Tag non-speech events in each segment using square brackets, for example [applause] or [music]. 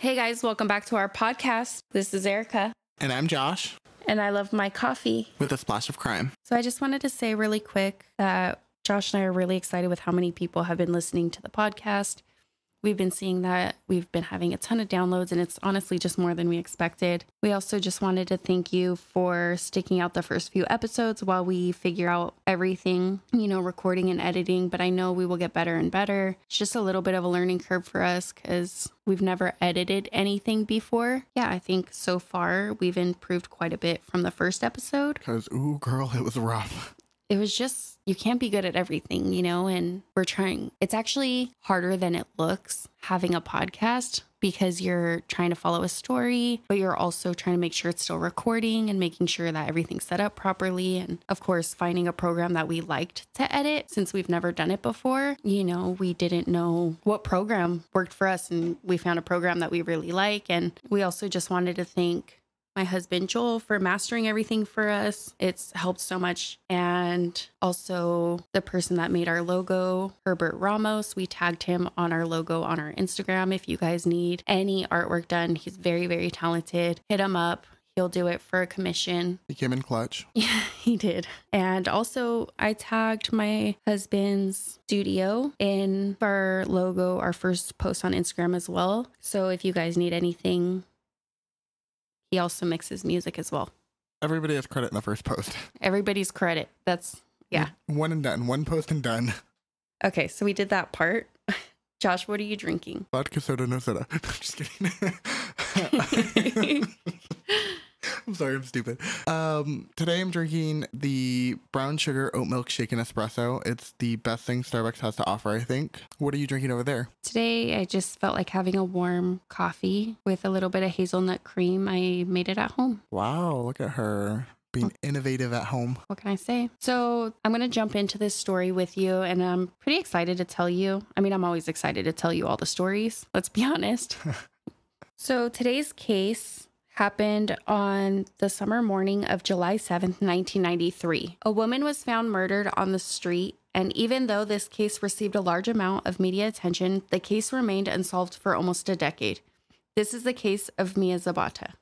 Hey guys, welcome back to our podcast. This is Erica, And I'm Josh and I love my coffee. with a splash of crime. So I just wanted to say really quick that Josh and I are really excited with how many people have been listening to the podcast. We've been seeing that we've been having a ton of downloads, and it's honestly just more than we expected. We also just wanted to thank you for sticking out the first few episodes while we figure out everything, you know, recording and editing. But I know we will get better and better. It's just a little bit of a learning curve for us because we've never edited anything before. Yeah, I think so far we've improved quite a bit from the first episode Because, ooh, girl, it was rough. It was just you can't be good at everything, you know, and we're trying. It's actually harder than it looks having a podcast because you're trying to follow a story, but you're also trying to make sure it's still recording and making sure that everything's set up properly. And of course, finding a program that we liked to edit since we've never done it before. You know, we didn't know what program worked for us, and we found a program that we really like. And we also just wanted to thank my husband Joel for mastering everything for us. It's helped so much. And also the person that made our logo, Herbert Ramos, we tagged him on our logo on our Instagram. If you guys need any artwork done, he's very, very talented. Hit him up. He'll do it for a commission. He came in clutch. [laughs] Yeah, he did. And also, I tagged my husband's studio in our logo, our first post on Instagram as well. So if you guys need anything, he also mixes music as well. Everybody has credit in the first post. Everybody's credit. That's, yeah. One and done. One post and done. Okay, so we did that part. [laughs] Josh, what are you drinking? Vodka soda, no soda. [laughs] Just kidding. [laughs] I'm sorry, I'm stupid. Um, today I'm drinking the brown sugar oat milk shaken espresso. It's the best thing Starbucks has to offer, I think. What are you drinking over there? Today, I just felt like having a warm coffee with a little bit of hazelnut cream. I made it at home. Wow, look at her being innovative at home. What can I say? So, I'm going to jump into this story with you, and I'm pretty excited to tell you. I mean, I'm always excited to tell you all the stories, let's be honest. [laughs] so, today's case happened on the summer morning of July 7th, 1993. A woman was found murdered on the street. And even though this case received a large amount of media attention, the case remained unsolved for almost a decade. This is the case of Mia Zapata.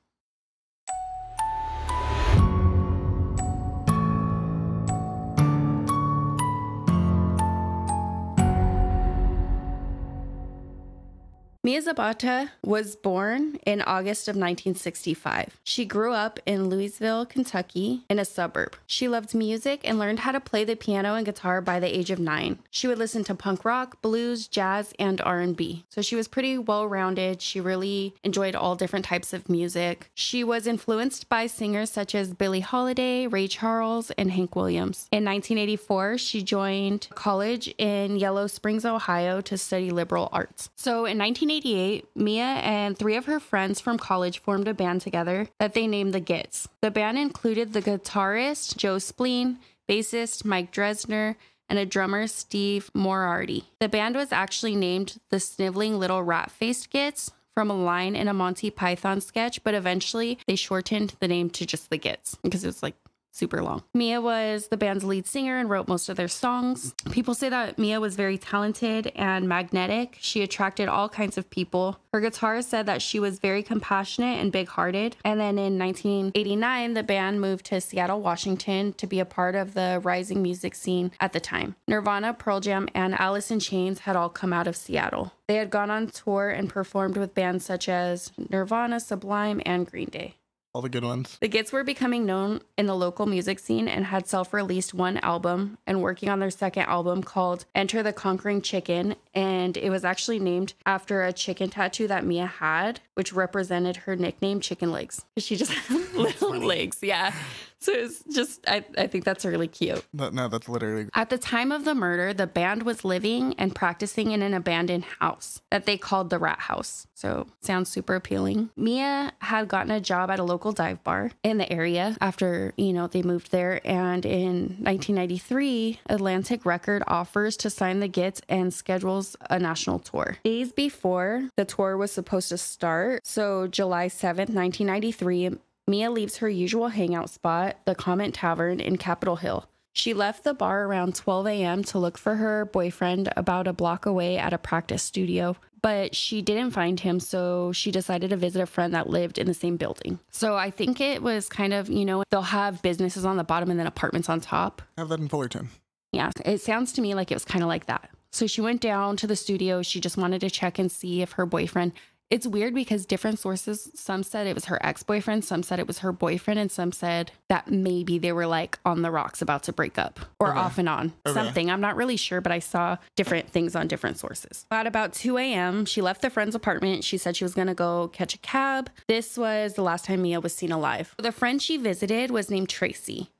Mia Zapata was born in August of 1965. She grew up in Louisville, Kentucky, in a suburb. She loved music and learned how to play the piano and guitar by the age of 9. She would listen to punk rock, blues, jazz, and R&B. So she was pretty well-rounded. She really enjoyed all different types of music. She was influenced by singers such as Billie Holiday, Ray Charles, and Hank Williams. In 1984, she joined college in Yellow Springs, Ohio to study liberal arts. So in 1988, Mia and three of her friends from college formed a band together that they named the Gits. The band included the guitarist Joe Spleen, bassist Mike Dresner, and a drummer Steve Moriarty. The band was actually named the Sniveling Little Rat Faced Gits from a line in a Monty Python sketch, but eventually they shortened the name to just the Gits because it was like super long. Mia was the band's lead singer and wrote most of their songs. People say that Mia was very talented and magnetic. She attracted all kinds of people. Her guitarist said that she was very compassionate and big hearted. And then in 1989, the band moved to Seattle, Washington to be a part of the rising music scene at the time. Nirvana, Pearl Jam, and Alice in Chains had all come out of Seattle. They had gone on tour and performed with bands such as Nirvana, Sublime, and Green Day. All the good ones. The Gits were becoming known in the local music scene and had self released one album and working on their second album called Enter the Conquering Chicken. And it was actually named after a chicken tattoo that Mia had, which represented her nickname, Chicken Legs. [laughs] She just had little legs. Yeah. So it's just, I, I think that's really cute. No, no, that's literally At the time of the murder, the band was living and practicing in an abandoned house that they called the Rat House. So, sounds super appealing. Mia had gotten a job at a local dive bar in the area after, you know, they moved there. And in 1993, Atlantic Record offers to sign the Gits and schedules a national tour. Days before the tour was supposed to start, so July 7th, 1993, Mia leaves her usual hangout spot, the Comet Tavern in Capitol Hill. She left the bar around 12 a.m. to look for her boyfriend about a block away at a practice studio, but she didn't find him, so she decided to visit a friend that lived in the same building. So I think it was kind of, you know, they'll have businesses on the bottom and then apartments on top. Have that in Fullerton. Yeah, it sounds to me like it was kind of like that. So she went down to the studio. She just wanted to check and see if her boyfriend. It's weird because different sources, some said it was her ex boyfriend, some said it was her boyfriend, and some said that maybe they were like on the rocks about to break up or Okay. off and on. Okay. Something. I'm not really sure, but I saw different things on different sources. At about 2 a.m., she left the friend's apartment. She said she was going to go catch a cab. This was the last time Mia was seen alive. The friend she visited was named Tracy.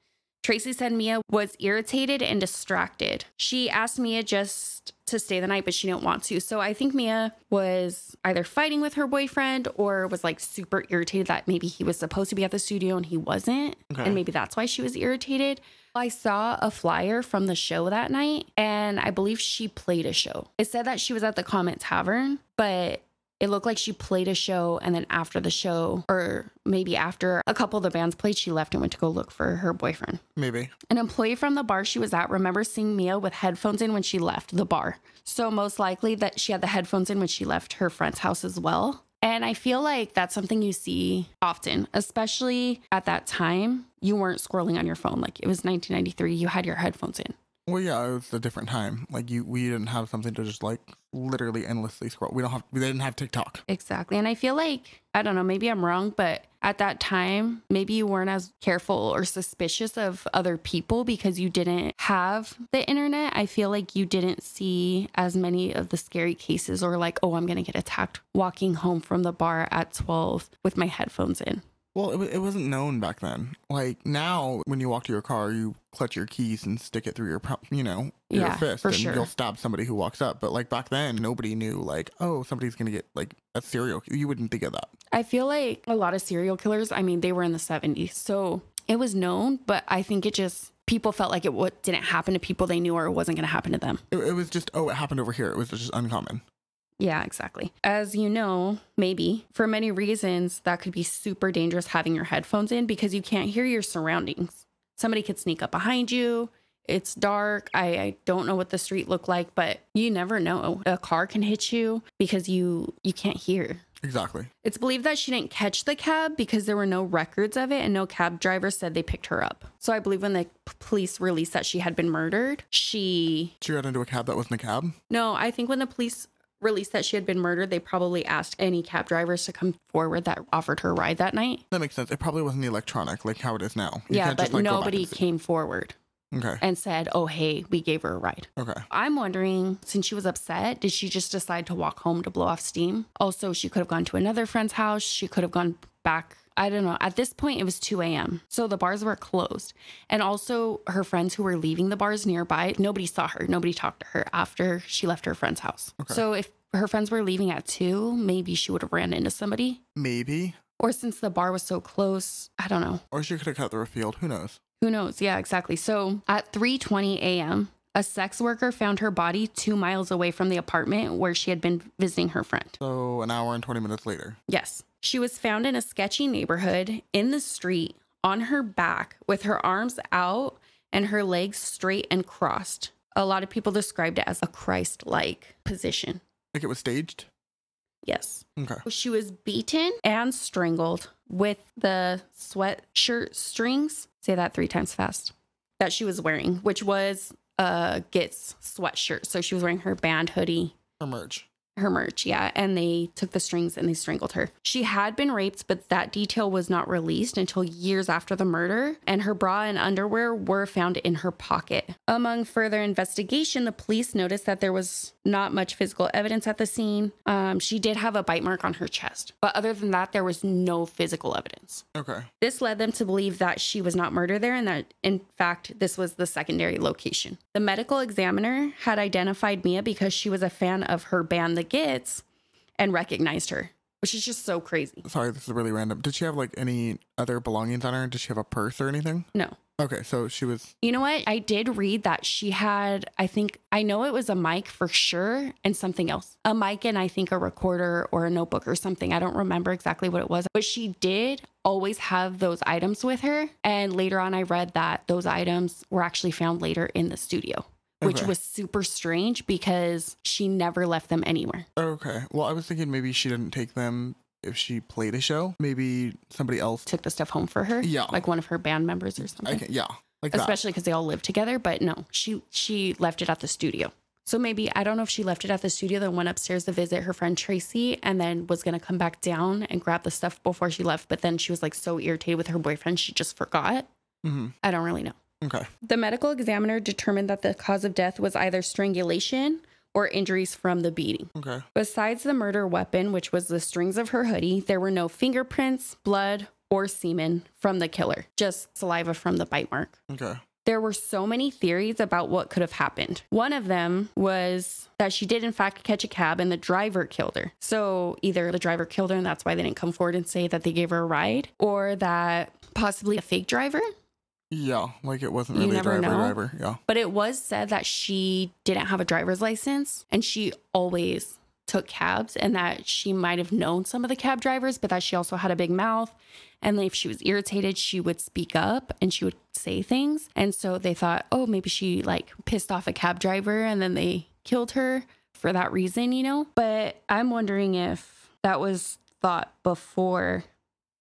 Tracy said Mia was irritated and distracted. She asked Mia just to stay the night, but she didn't want to. So I think Mia was either fighting with her boyfriend or was like super irritated that maybe he was supposed to be at the studio and he wasn't. Okay. And maybe that's why she was irritated. I saw a flyer from the show that night and I believe she played a show. It said that she was at the Comet Tavern, but it looked like she played a show and then after the show or maybe after a couple of the bands played she left and went to go look for her boyfriend. Maybe. an employee from the bar she was at remembers seeing mia with headphones in when she left the bar. So most likely that she had the headphones in when she left her friend's house as well. And i feel like that's something you see often especially at that time you weren't scrolling on your phone. Like it was 1993 you had your headphones in Well, yeah, it was a different time. Like you, we didn't have something to just like literally endlessly scroll. We don't have. We didn't have TikTok. Exactly. And I feel like, I don't know, maybe I'm wrong, but at that time, maybe you weren't as careful or suspicious of other people because you didn't have the internet. I feel like you didn't see as many of the scary cases or like, oh, I'm to get attacked walking home from the bar at 12 with my headphones in. Well, it, it wasn't known back then. Like now, when you walk to your car, you clutch your keys and stick it through your, you know, your Yeah, fist, and sure. you'll stab somebody who walks up. But like back then, nobody knew. Like, oh, somebody's gonna get like a serial. You wouldn't think of that. I feel like a lot of serial killers, I mean, they were in the 70s. So it was known, but I think it just, people felt like it what didn't happen to people they knew or it wasn't going to happen to them. It, it was just, oh, it happened over here. It was just uncommon. Yeah, exactly. As you know, maybe for many reasons, that could be super dangerous having your headphones in because you can't hear your surroundings. Somebody could sneak up behind you. It's dark. I, I don't know what the street looked like, but you never know. A car can hit you because you you can't hear. Exactly. It's believed that she didn't catch the cab because there were no records of it and no cab driver said they picked her up. So I believe when the p- police released that she had been murdered, she She got into a cab that wasn't a cab. no, I think when the police released that she had been murdered, they probably asked any cab drivers to come forward that offered her a ride that night. That makes sense. It probably wasn't the electronic like how it is now. You yeah, can't but just, like, nobody came forward Okay. and said, "Oh, hey, we gave her a ride." Okay. I'm wondering, since she was upset, did she just decide to walk home to blow off steam? Also, she could have gone to another friend's house. She could have gone back. I don't know. At this point, it was 2 a.m. So the bars were closed. And also, her friends who were leaving the bars nearby, nobody saw her. Nobody talked to her after she left her friend's house. Okay. So if her friends were leaving at 2, maybe she would have ran into somebody. Maybe. Or since the bar was so close, I don't know. Or she could have cut through a field. Who knows? Who knows? Yeah, exactly. So at 3:20 a.m., a sex worker found her body 2 miles away from the apartment where she had been visiting her friend. So an hour and 20 minutes later. Yes. She was found in a sketchy neighborhood in the street on her back with her arms out and her legs straight and crossed. A lot of people described it as a Christ-like position. Like it was staged? Yes. Okay. She was beaten and strangled with the sweatshirt strings. Say that three times fast. That she was wearing, which was a Gits sweatshirt. So she was wearing her band hoodie, Or merch. her merch, yeah. And they took the strings and they strangled her. She had been raped, but that detail was not released until years after the murder. And her bra and underwear were found in her pocket. Among further investigation, the police noticed that there was not much physical evidence at the scene. Um, she did have a bite mark on her chest, but other than that, there was no physical evidence. Okay. This led them to believe that she was not murdered there and that, in fact, this was the secondary location. The medical examiner had identified Mia because she was a fan of her band, The Gits, and recognized her. Which is just so crazy. Sorry, this is really random. Did she have like any other belongings on her? Did she have a purse or anything? No. Okay, so she was You know what? I did read that she had, I think, I know it was a mic for sure and something else. A mic and I think a recorder or a notebook or something. I don't remember exactly what it was, but she did always have those items with her. And later on, I read that those items were actually found later in the studio, which Okay. was super strange because she never left them anywhere. okay. Well, I was thinking maybe she didn't take them if she played a show. Maybe somebody else. Took the stuff home for her. Yeah. Like one of her band members or something. Can, yeah, like especially because they all live together. But no, she she left it at the studio. So maybe I don't know if she left it at the studio, then went upstairs to visit her friend Tracy, and then was gonna come back down and grab the stuff before she left. But then she was like so irritated with her boyfriend, she just forgot. hmm I don't really know. Okay. The medical examiner determined that the cause of death was either strangulation or injuries from the beating. Okay. Besides the murder weapon, which was the strings of her hoodie, there were no fingerprints, blood, or semen from the killer, just saliva from the bite mark. Okay. There were so many theories about what could have happened. One of them was that she did, in fact, catch a cab and the driver killed her. So either the driver killed her and that's why they didn't come forward and say that they gave her a ride, or that possibly a fake driver. Yeah, like it wasn't really a driver know. driver. Yeah. But it was said that she didn't have a driver's license and she always took cabs and that she might have known some of the cab drivers, but that she also had a big mouth. And if she was irritated, she would speak up and she would say things. And so they thought, oh, maybe she like pissed off a cab driver and then they killed her for that reason, you know? But I'm wondering if that was thought before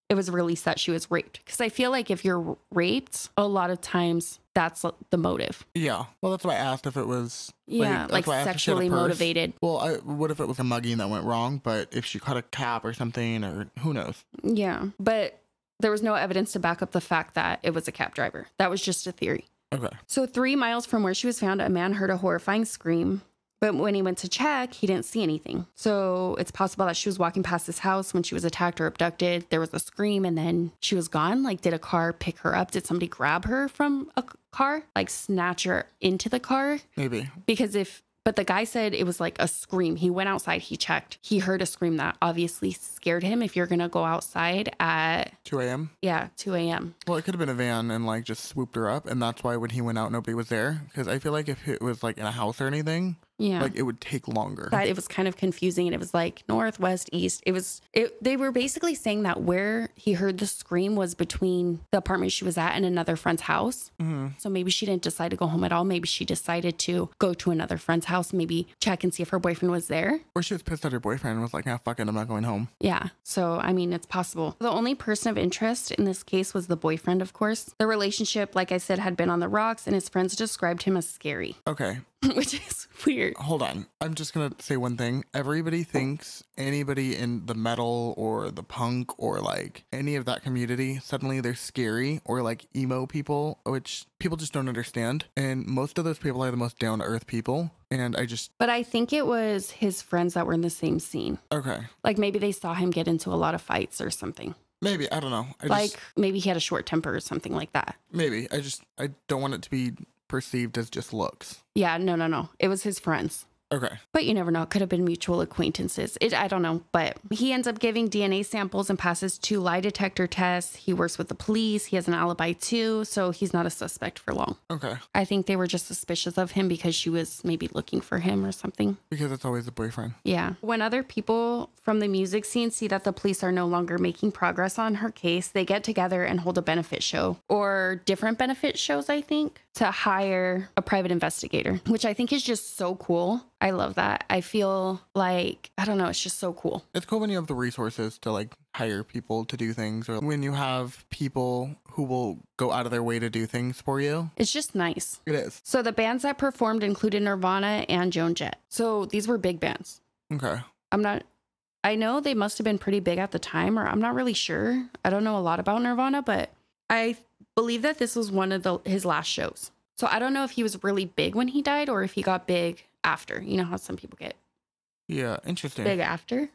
it was released that she was raped. Because I feel like if you're raped, a lot of times that's the motive. Yeah. Well, that's why I asked if it was. Yeah, like, why I asked if she had a sexually motivated. Well, I, what if it was a mugging that went wrong? But if she caught a cab or something, or who knows? Yeah. But there was no evidence to back up the fact that it was a cab driver. That was just a theory. Okay. So, three miles from where she was found, a man heard a horrifying scream. But when he went to check, he didn't see anything. So it's possible that she was walking past his house when she was attacked or abducted. There was a scream and then she was gone. Like, did a car pick her up? Did somebody grab her from a car? Like, snatch her into the car? Maybe. Because if, but the guy said it was like a scream. He went outside, he checked. He heard a scream that obviously scared him. If you're going to go outside at, 2 a.m. yeah, 2 a.m. Well, it could have been a van and like just swooped her up, and that's why when he went out, nobody was there. Because I feel like if it was like in a house or anything, Yeah. like it would take longer. that it was kind of confusing and it was like north west east. It was it they were basically saying that where he heard the scream was between the apartment she was at and another friend's house. Hmm so maybe she didn't decide to go home at all. Maybe she decided to go to another friend's house maybe check and see if her boyfriend was there. Or she was pissed at her boyfriend and was like, "Ah, fuck it, I'm not going home." yeah. So i mean it's possible. The only person of interest in this case was the boyfriend of course. The relationship like i said had been on the rocks and his friends described him as scary. Okay, [laughs] which is weird hold on. I'm just gonna say one thing. Everybody thinks anybody in the metal or the punk or like any of that community suddenly they're scary or like emo people, which people just don't understand. And most of those people are the most down to earth people. And I just but i think it was his friends that were in the same scene okay, Like maybe they saw him get into a lot of fights or something. maybe I don't know. I like just maybe he had a short temper or something like that. maybe I just I don't want it to be perceived as just looks. Yeah, no, no, no. It was his friends. Okay. But you never know. It could have been mutual acquaintances. It, I don't know. But he ends up giving DNA samples and passes two lie detector tests. He works with the police. He has an alibi too. So he's not a suspect for long. Okay. I think they were just suspicious of him because she was maybe looking for him or something. Because it's always a boyfriend. Yeah. When other people from the music scene see that the police are no longer making progress on her case, they get together and hold a benefit show or different benefit shows, I think, to hire a private investigator, which I think is just so cool. I love that. I feel like, I don't know, it's just so cool. It's cool when you have the resources to like hire people to do things or when you have people who will go out of their way to do things for you. It's just nice. It is. So the bands that performed included Nirvana and Joan Jett. So these were big bands. Okay. I'm not I know they must have been pretty big at the time or I'm not really sure. I don't know a lot about Nirvana, but I believe that this was one of the his last shows. So I don't know if he was really big when he died or if he got big after. You know how some people get Yeah. Interesting. big after.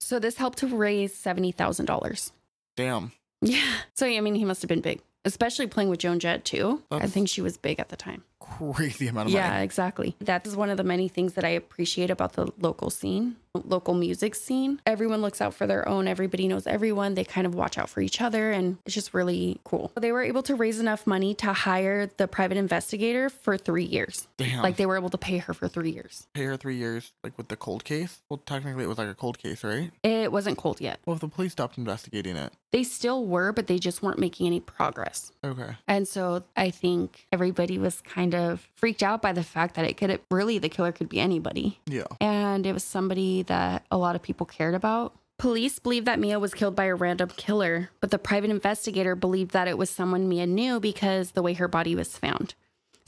So this helped to raise $70,000. Damn. Yeah. So I mean he must have been big, especially playing with Joan Jett too. I think she was big at the time. Crazy [laughs] amount of Yeah, money. exactly. That is one of the many things that I appreciate about the local scene, local music scene. Everyone looks out for their own, everybody knows everyone. They kind of watch out for each other, and it's just really cool. They were able to raise enough money to hire the private investigator for three years. Damn. Like they were able to pay her for three years. pay her three years, like with the cold case. Well, technically, it was like a cold case, right? It wasn't cold yet. Well, if the police stopped investigating it. They still were, but they just weren't making any progress. Okay. And so I think everybody was kind of freaked out by the fact that it could really, the killer could be anybody. Yeah. And it was somebody that a lot of people cared about. Police believe that Mia was killed by a random killer, but the private investigator believed that it was someone Mia knew because the way her body was found.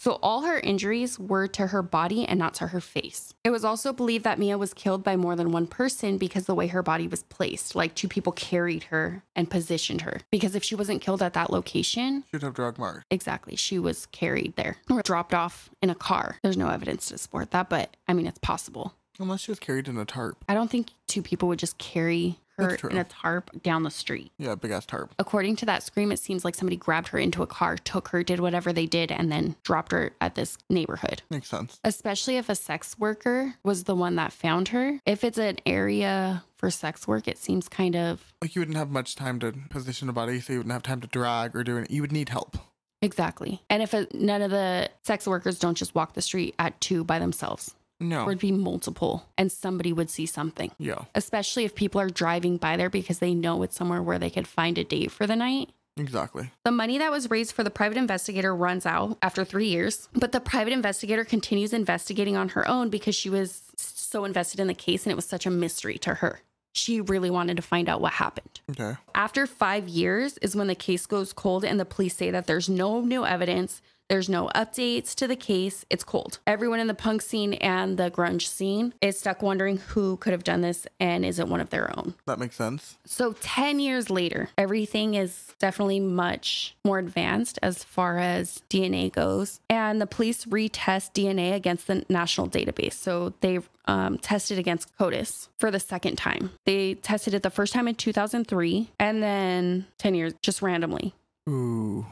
So all her injuries were to her body and not to her face. It was also believed that Mia was killed by more than one person because the way her body was placed, like two people carried her and positioned her. Because if she wasn't killed at that location, Should have drug mark. exactly, she was carried there or dropped off in a car. There's no evidence to support that, but I mean, it's possible. Unless she was carried in a tarp. I don't think two people would just carry her That's true. in a tarp down the street. Yeah, big ass tarp. According to that scream, it seems like somebody grabbed her into a car, took her, did whatever they did, and then dropped her at this neighborhood. Makes sense. Especially if a sex worker was the one that found her. If it's an area for sex work, it seems kind of Like you wouldn't have much time to position a body, so you wouldn't have time to drag or do it. You would need help. exactly. And if it, none of the sex workers don't just walk the street at two by themselves, No. would be multiple, and somebody would see something. yeah. Especially if people are driving by there because they know it's somewhere where they could find a date for the night. Exactly. The money that was raised for the private investigator runs out after three years, but the private investigator continues investigating on her own because she was so invested in the case and it was such a mystery to her. She really wanted to find out what happened. Okay. After five years is when the case goes cold and the police say that there's no new evidence. There's no updates to the case. It's cold. Everyone in the punk scene and the grunge scene is stuck wondering who could have done this and is it one of their own. That makes sense. So 10 years later, everything is definitely much more advanced as far as DNA goes. And the police retest DNA against the national database. So they um, tested against CODIS for the second time. They tested it the first time in 2003 and then 10 years just randomly. Ooh.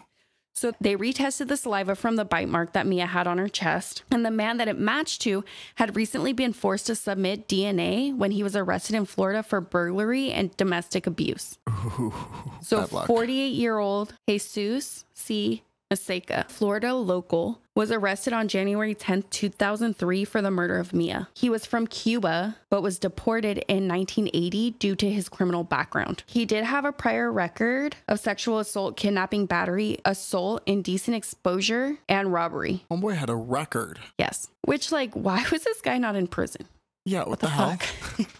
So they retested the saliva from the bite mark that Mia had on her chest. And the man that it matched to had recently been forced to submit DNA when he was arrested in Florida for burglary and domestic abuse. Ooh. So 48 year old Jesus C. Mezquia, Florida local, was arrested on January 10, 2003 for the murder of Mia. He was from Cuba, but was deported in 1980 due to his criminal background. He did have a prior record of sexual assault, kidnapping, battery, assault, indecent exposure, and robbery. Homeboy had a record. Yes. Which, like, why was this guy not in prison? Yeah, what, the, hell? [laughs]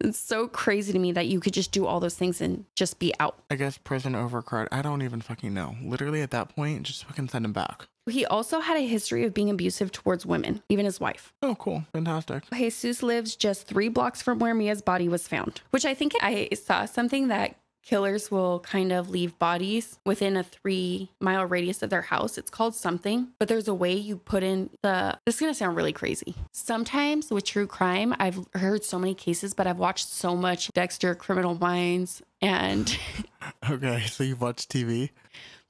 it's so crazy to me that you could just do all those things and just be out. I guess prison overcrowd. I don't even fucking know. Literally at that point, just fucking send him back. He also had a history of being abusive towards women, even his wife. Oh, cool. Fantastic. Jesus lives just three blocks from where Mia's body was found, which I think I saw something that killers will kind of leave bodies within a three mile radius of their house. It's called something, but there's a way you put in the. This is going to sound really crazy. Sometimes with true crime, I've heard so many cases, but I've watched so much Dexter, Criminal Minds, and. [laughs] Okay, so you've watched TV.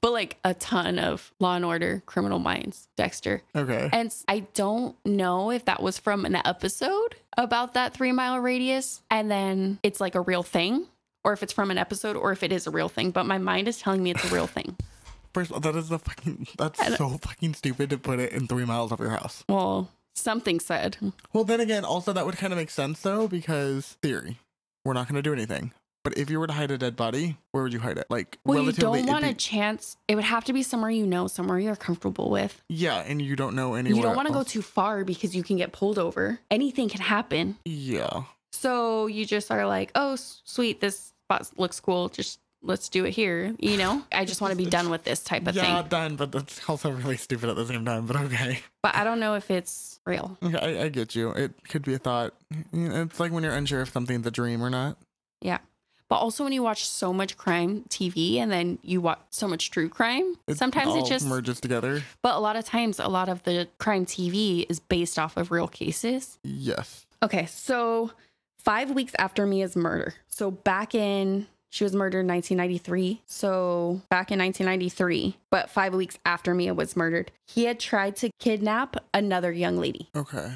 But like a ton of Law and Order, Criminal Minds, Dexter. Okay. And I don't know if that was from an episode about that three mile radius and then it's like a real thing, or if it's from an episode, or if it is a real thing. But my mind is telling me it's a real thing. [laughs] First of all, that is the fucking. That's so fucking stupid to put it in three miles of your house. Well, something said. Well, then again, also that would kind of make sense though, because theory, we're not going to do anything. But if you were to hide a dead body, where would you hide it? Like, Well, you don't want a chance. It would have to be somewhere you know, somewhere you're comfortable with. Yeah, and you don't know anywhere. you don't want to go too far because you can get pulled over. Anything can happen. Yeah. So you just are like, oh, sweet, this spot looks cool. Just let's do it here. You know, I just want to be done with this type of thing. yeah, done, but that's also really stupid at the same time. But okay. But I don't know if it's real. Okay, I, I get you. It could be a thought. You know, It's like when you're unsure if something's a dream or not. Yeah. But also when you watch so much crime TV and then you watch so much true crime, It sometimes it just merges together. but a lot of times a lot of the crime TV is based off of real cases. Yes. Okay, so 5 weeks after Mia's murder. So back in She was murdered in 1993. So back in 1993, but five weeks after Mia was murdered, he had tried to kidnap another young lady. Okay.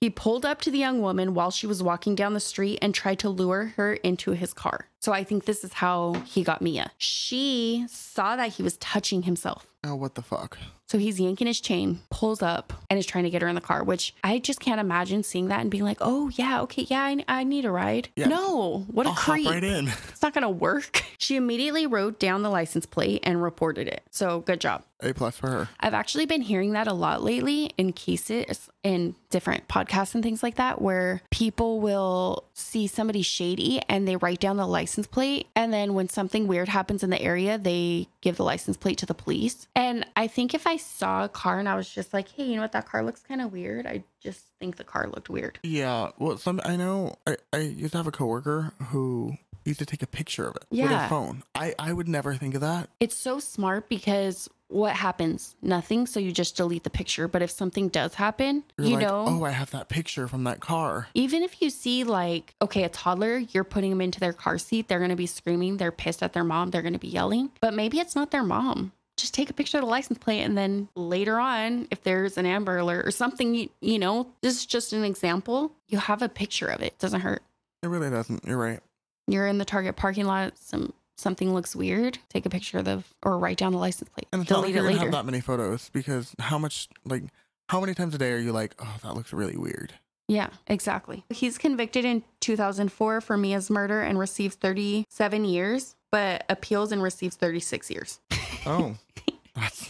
He pulled up to the young woman while she was walking down the street and tried to lure her into his car. So I think this is how he got Mia. She saw that he was touching himself. Oh, what the fuck? So he's yanking his chain, pulls up, and is trying to get her in the car, which I just can't imagine seeing that and being like, oh, yeah, okay, yeah, I, I need a ride. Yeah. No, what a I'll creep. hop right in. It's not going to work. [laughs] She immediately wrote down the license plate and reported it. So good job. A plus for her. I've actually been hearing that a lot lately in cases in different podcasts and things like that, where people will see somebody shady and they write down the license plate. And then when something weird happens in the area, they give the license plate to the police. And I think if I saw a car and I was just like, hey, you know what, that car looks kind of weird, I just think the car looked weird. Yeah. Well, some I know. I I used to have a coworker who used to take a picture of it with Yeah. her phone. I I would never think of that. It's so smart because what happens? Nothing. So you just delete the picture. But if something does happen, You're you like, know. oh, I have that picture from that car. Even if you see like, okay, a toddler, you're putting them into their car seat, they're going to be screaming, they're pissed at their mom, they're going to be yelling, but maybe it's not their mom. Just take a picture of the license plate and then later on, if there's an Amber Alert or something, you, you know, this is just an example. You have a picture of it. Doesn't hurt. It really doesn't. You're right. You're in the Target parking lot, some something looks weird, take a picture of the or write down the license plate. And it's not like it later. have that many photos because how much like how many times a day are you like, oh, that looks really weird? Yeah, exactly. He's convicted in 2004 for Mia's murder and receives 37 years, but appeals and receives 36 years. Oh, [laughs] that's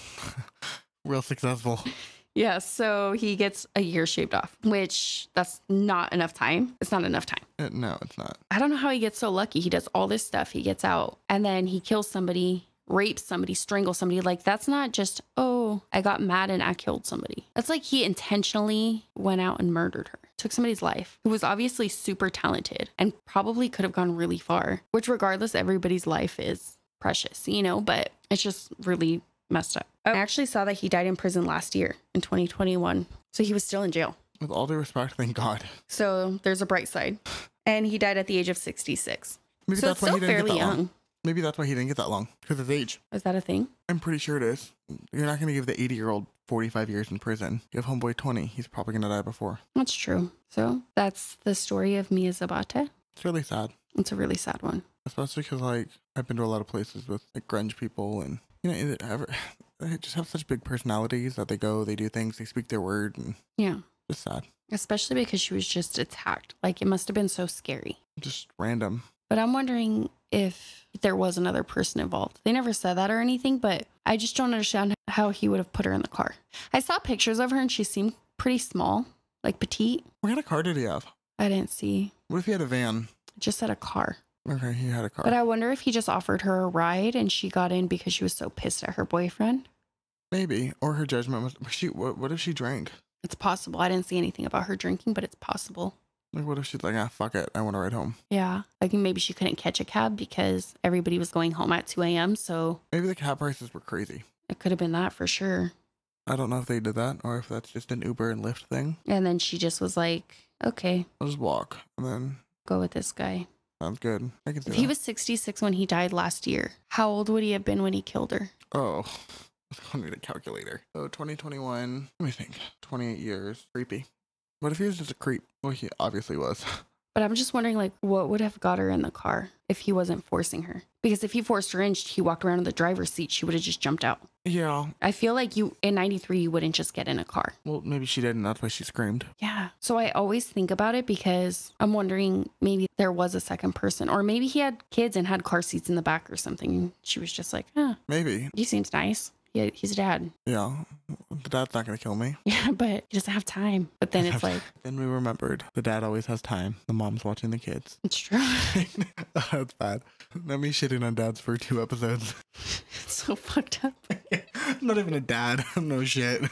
[laughs] real successful. Yeah, so he gets a year shaved off, which that's not enough time. It's not enough time. Uh, no, it's not. I don't know how he gets so lucky. He does all this stuff, he gets out, and then he kills somebody, rapes somebody, strangles somebody. Like, that's not just, oh, I got mad and I killed somebody. That's like he intentionally went out and murdered her, took somebody's life, who was obviously super talented and probably could have gone really far, which, regardless, everybody's life is precious, you know, but it's just really messed up. I oh. actually saw that he died in prison last year in 2021. So he was still in jail. With all due respect, thank God. So there's a bright side. And he died at the age of 66. Maybe so that's it's why still he didn't fairly get that long. young. Maybe that's why he didn't get that long because of his age. Is that a thing? I'm pretty sure it is. You're not going to give the 80 year old 45 years in prison. You have homeboy 20. He's probably going to die before. That's true. So that's the story of Mia Zapata. It's really sad, It's a really sad one. especially because like I've been to a lot of places with like grunge people and you know it- ever- [sighs] they just have such big personalities that they go, they do things, they speak their word, and Yeah. just sad, Especially because she was just attacked. Like it must have been so scary. just random. But I'm wondering if there was another person involved. They never said that or anything, but I just don't understand how he would have put her in the car. I saw pictures of her and she seemed pretty small, like petite. What kind of car did he have? I didn't see. What if he had a van? Just said a car. Okay, he had a car. But I wonder if he just offered her a ride and she got in because she was so pissed at her boyfriend. Maybe, or her judgment was. She what? What if she drank? It's possible. I didn't see anything about her drinking, but it's possible. Like, what if she's like, ah, fuck it, I want to ride home. Yeah. Like maybe she couldn't catch a cab because everybody was going home at 2 a.m. So Maybe the cab prices were crazy. it could have been that for sure. I don't know if they did that or if that's just an Uber and Lyft thing. And then she just was like, okay, I'll just walk and then go with this guy. Sounds good. I can see If he that. was 66 when he died last year, how old would he have been when he killed her? Oh, [laughs] I need a calculator. So 2021. Let me think. 28 years. Creepy. What if he was just a creep? Well, he obviously was. [laughs] But I'm just wondering, like, what would have got her in the car if he wasn't forcing her? Because if he forced her in, he walked around in the driver's seat, she would have just jumped out. yeah. I feel like you in 93 you wouldn't just get in a car. Well, maybe she didn't. that's why she screamed. Yeah. So I always think about it because I'm wondering maybe there was a second person or maybe he had kids and had car seats in the back or something. She was just like, "Huh, Maybe. he seems nice. Yeah, he's a dad." Yeah. The dad's not gonna kill me. [laughs] Yeah, but he doesn't have time. But then it's [laughs] like, Then we remembered the dad always has time. The mom's watching the kids. it's true. [laughs] that's bad. Not me shitting on dads for two episodes. it's so fucked up. I'm not even a dad. I'm no shit.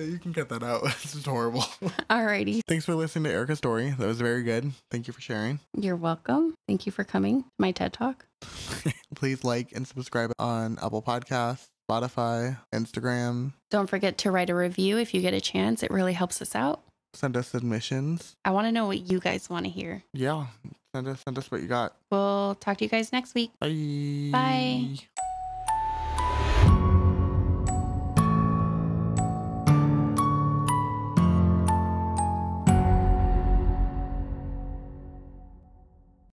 You can cut that out. [laughs] This is horrible. [laughs] Alrighty. Thanks for listening to Erica's story. That was very good. Thank you for sharing. You're welcome. Thank you for coming to my TED Talk. [laughs] Please like and subscribe on Apple Podcasts, Spotify, Instagram. Don't forget to write a review if you get a chance. It really helps us out. Send us submissions. I want to know what you guys want to hear. Yeah, Send us, send us what you got. We'll talk to you guys next week. Bye. Bye.